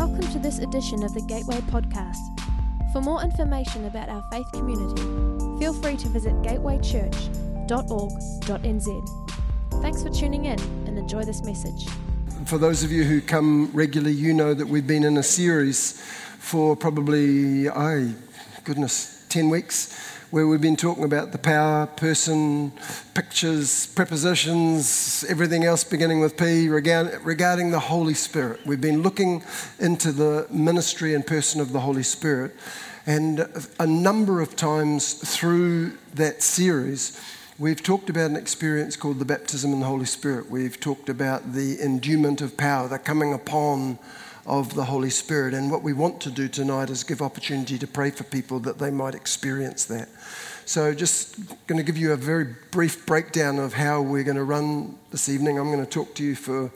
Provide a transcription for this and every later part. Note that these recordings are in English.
Welcome to this edition of the Gateway Podcast. For more information about our faith community, feel free to visit gatewaychurch.org.nz. Thanks for tuning in and enjoy this message. For those of you who come regularly, you know that we've been in a series for probably, I, goodness, 10 weeks where we've been talking about the power, person, pictures, prepositions, everything else beginning with P regarding the Holy Spirit. We've been looking into the ministry and person of the Holy Spirit. And a number of times through that series, We've talked about an experience called the baptism in the Holy Spirit. We've talked about the endowment of power, the coming upon of the Holy Spirit. And what we want to do tonight is give opportunity to pray for people that they might experience that. So, just going to give you a very brief breakdown of how we're going to run this evening. I'm going to talk to you for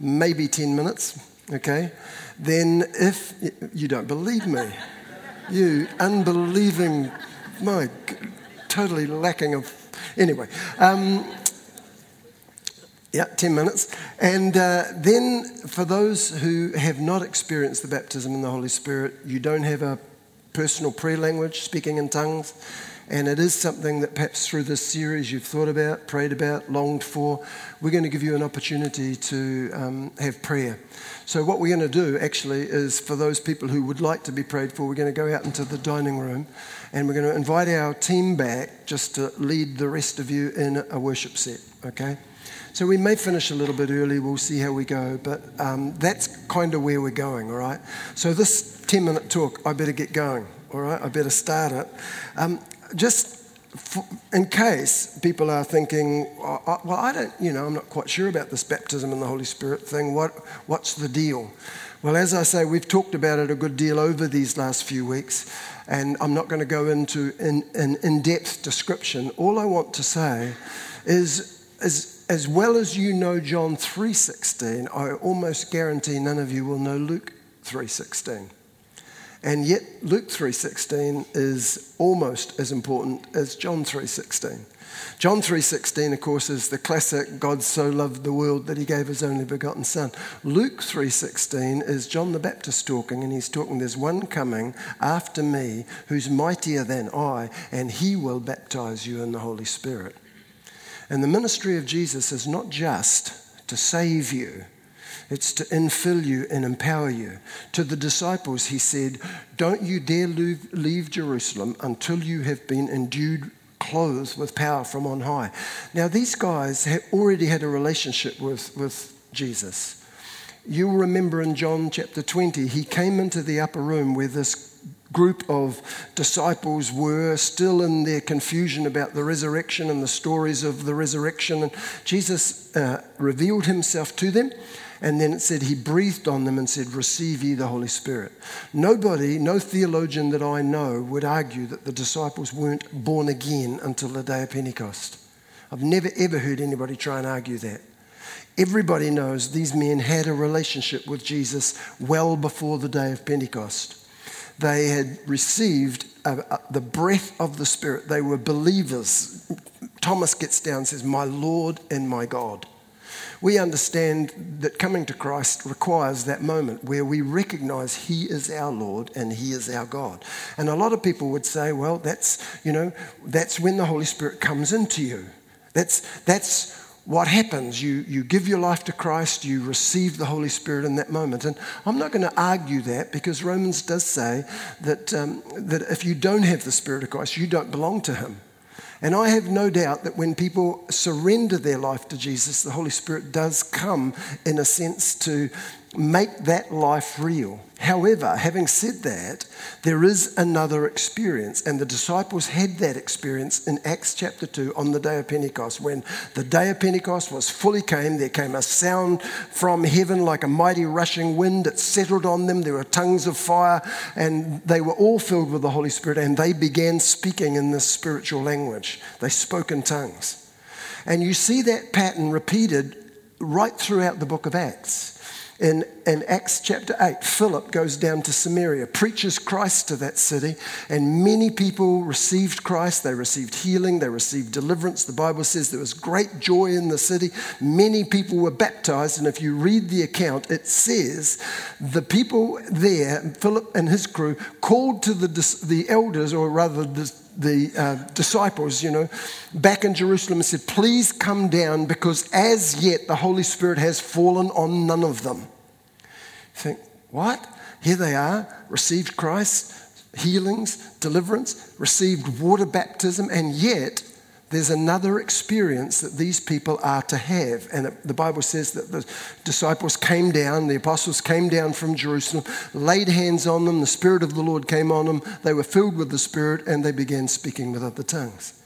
maybe 10 minutes, okay? Then, if you don't believe me, you unbelieving, my, totally lacking of. Anyway, um, yeah, 10 minutes. And uh, then, for those who have not experienced the baptism in the Holy Spirit, you don't have a personal prayer language, speaking in tongues. And it is something that perhaps through this series you've thought about, prayed about, longed for. We're going to give you an opportunity to um, have prayer. So, what we're going to do actually is for those people who would like to be prayed for, we're going to go out into the dining room and we're going to invite our team back just to lead the rest of you in a worship set, okay? So we may finish a little bit early, we'll see how we go, but um, that's kind of where we're going, all right? So this 10 minute talk, I better get going, all right? I better start it. Um, just in case people are thinking, well, I don't, you know, I'm not quite sure about this baptism in the Holy Spirit thing. What, what's the deal? Well, as I say, we've talked about it a good deal over these last few weeks, and I'm not going to go into an in, in, in depth description. All I want to say is, is as well as you know John 3:16, I almost guarantee none of you will know Luke 3:16. And yet Luke 3:16 is almost as important as John 3:16. John 3:16 of course is the classic God so loved the world that he gave his only begotten son. Luke 3:16 is John the Baptist talking and he's talking there's one coming after me who's mightier than I and he will baptize you in the Holy Spirit. And the ministry of Jesus is not just to save you, it's to infill you and empower you. To the disciples, he said, Don't you dare leave Jerusalem until you have been endued, clothed with power from on high. Now, these guys have already had a relationship with, with Jesus. You'll remember in John chapter 20, he came into the upper room where this group of disciples were still in their confusion about the resurrection and the stories of the resurrection. And Jesus uh, revealed himself to them. And then it said he breathed on them and said, Receive ye the Holy Spirit. Nobody, no theologian that I know, would argue that the disciples weren't born again until the day of Pentecost. I've never ever heard anybody try and argue that. Everybody knows these men had a relationship with Jesus well before the day of Pentecost they had received the breath of the Spirit. They were believers. Thomas gets down and says, My Lord and my God. We understand that coming to Christ requires that moment where we recognize He is our Lord and He is our God. And a lot of people would say, well, that's, you know, that's when the Holy Spirit comes into you. That's, that's what happens? You, you give your life to Christ, you receive the Holy Spirit in that moment. And I'm not going to argue that because Romans does say that, um, that if you don't have the Spirit of Christ, you don't belong to Him. And I have no doubt that when people surrender their life to Jesus, the Holy Spirit does come, in a sense, to make that life real. However, having said that, there is another experience, and the disciples had that experience in Acts chapter 2 on the day of Pentecost. When the day of Pentecost was fully came, there came a sound from heaven like a mighty rushing wind. It settled on them. There were tongues of fire, and they were all filled with the Holy Spirit, and they began speaking in this spiritual language. They spoke in tongues. And you see that pattern repeated right throughout the book of Acts In, in Acts chapter 8, Philip goes down to Samaria, preaches Christ to that city, and many people received Christ. They received healing, they received deliverance. The Bible says there was great joy in the city. Many people were baptized, and if you read the account, it says the people there, Philip and his crew, called to the, the elders, or rather the the uh, disciples, you know, back in Jerusalem and said, Please come down because as yet the Holy Spirit has fallen on none of them. Think, what? Here they are, received Christ, healings, deliverance, received water baptism, and yet there's another experience that these people are to have. And the Bible says that the disciples came down, the apostles came down from Jerusalem, laid hands on them, the Spirit of the Lord came on them, they were filled with the Spirit, and they began speaking with other tongues.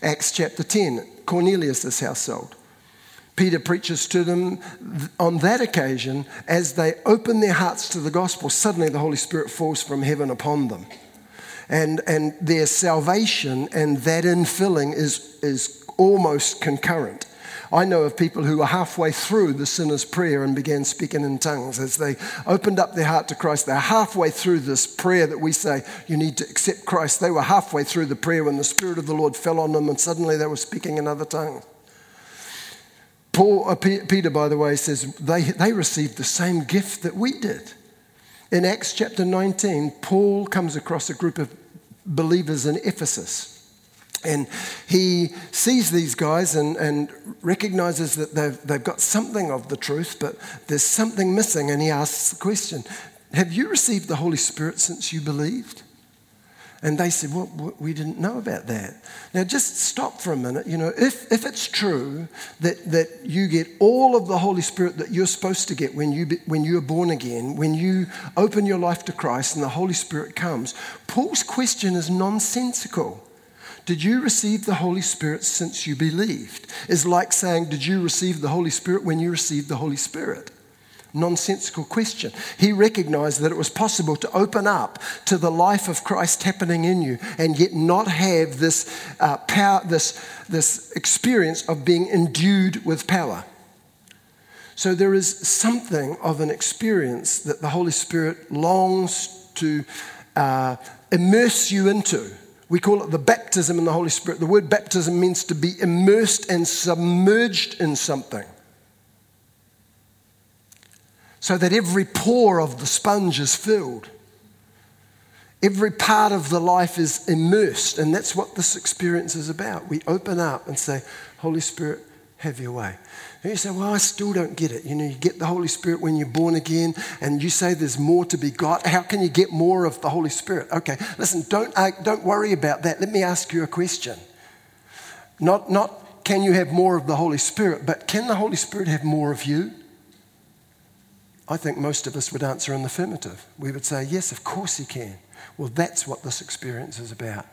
Acts chapter 10, Cornelius' household. Peter preaches to them on that occasion as they open their hearts to the gospel. Suddenly, the Holy Spirit falls from heaven upon them and, and their salvation and that infilling is, is almost concurrent. I know of people who were halfway through the sinner's prayer and began speaking in tongues as they opened up their heart to Christ. They're halfway through this prayer that we say, you need to accept Christ. They were halfway through the prayer when the Spirit of the Lord fell on them and suddenly they were speaking in other tongues. Paul, uh, Peter, by the way, says they, they received the same gift that we did. In Acts chapter 19, Paul comes across a group of believers in Ephesus. And he sees these guys and, and recognizes that they've, they've got something of the truth, but there's something missing. And he asks the question Have you received the Holy Spirit since you believed? And they said, Well, we didn't know about that. Now, just stop for a minute. You know, if, if it's true that, that you get all of the Holy Spirit that you're supposed to get when, you, when you're born again, when you open your life to Christ and the Holy Spirit comes, Paul's question is nonsensical. Did you receive the Holy Spirit since you believed? Is like saying, Did you receive the Holy Spirit when you received the Holy Spirit? Nonsensical question. He recognized that it was possible to open up to the life of Christ happening in you and yet not have this uh, power, this, this experience of being endued with power. So there is something of an experience that the Holy Spirit longs to uh, immerse you into. We call it the baptism in the Holy Spirit. The word baptism means to be immersed and submerged in something so that every pore of the sponge is filled. Every part of the life is immersed, and that's what this experience is about. We open up and say, Holy Spirit, have your way. And you say, Well, I still don't get it. You know, you get the Holy Spirit when you're born again, and you say there's more to be got. How can you get more of the Holy Spirit? Okay, listen, don't, don't worry about that. Let me ask you a question. Not, not can you have more of the Holy Spirit, but can the Holy Spirit have more of you? I think most of us would answer in the affirmative. We would say, Yes, of course he can. Well, that's what this experience is about.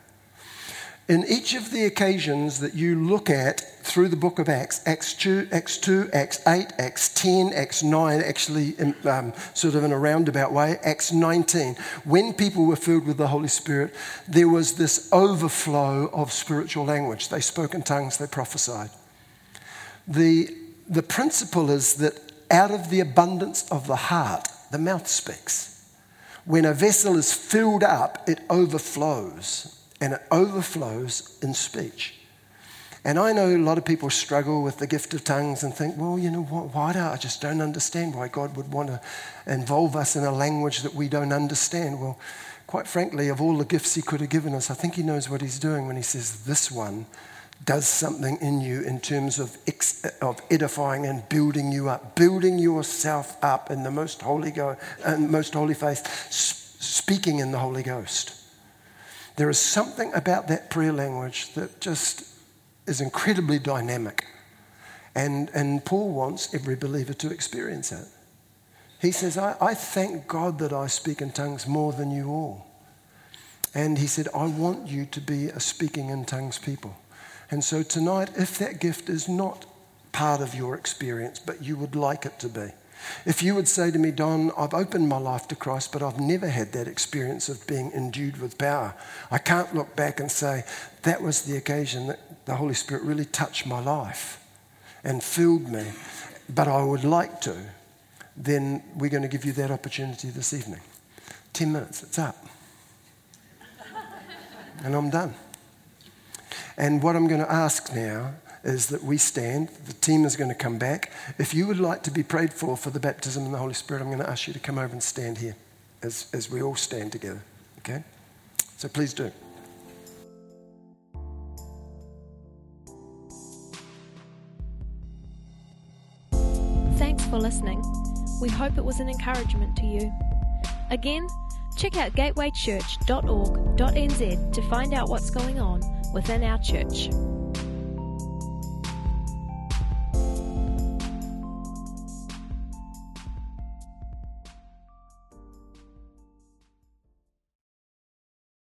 In each of the occasions that you look at through the book of Acts, Acts 2, Acts, 2, Acts 8, Acts 10, Acts 9, actually, in, um, sort of in a roundabout way, Acts 19, when people were filled with the Holy Spirit, there was this overflow of spiritual language. They spoke in tongues, they prophesied. The, the principle is that out of the abundance of the heart, the mouth speaks. When a vessel is filled up, it overflows, and it overflows in speech. And I know a lot of people struggle with the gift of tongues and think, well, you know what, why do I just don't understand why God would want to involve us in a language that we don't understand? Well, quite frankly, of all the gifts He could have given us, I think He knows what He's doing when He says, this one does something in you in terms of, ex- of edifying and building you up, building yourself up in the most holy, go- and most holy faith, speaking in the Holy Ghost. There is something about that prayer language that just is incredibly dynamic. And, and Paul wants every believer to experience it. He says, I, I thank God that I speak in tongues more than you all. And he said, I want you to be a speaking in tongues people. And so tonight, if that gift is not part of your experience, but you would like it to be, if you would say to me, Don, I've opened my life to Christ, but I've never had that experience of being endued with power. I can't look back and say, that was the occasion that the Holy Spirit really touched my life and filled me, but I would like to. then we're going to give you that opportunity this evening. 10 minutes, it's up. and I'm done. And what I'm going to ask now is that we stand. The team is going to come back. If you would like to be prayed for for the baptism in the Holy Spirit, I'm going to ask you to come over and stand here as, as we all stand together. Okay? So please do. Thanks for listening. We hope it was an encouragement to you. Again, check out gatewaychurch.org.nz to find out what's going on within our church.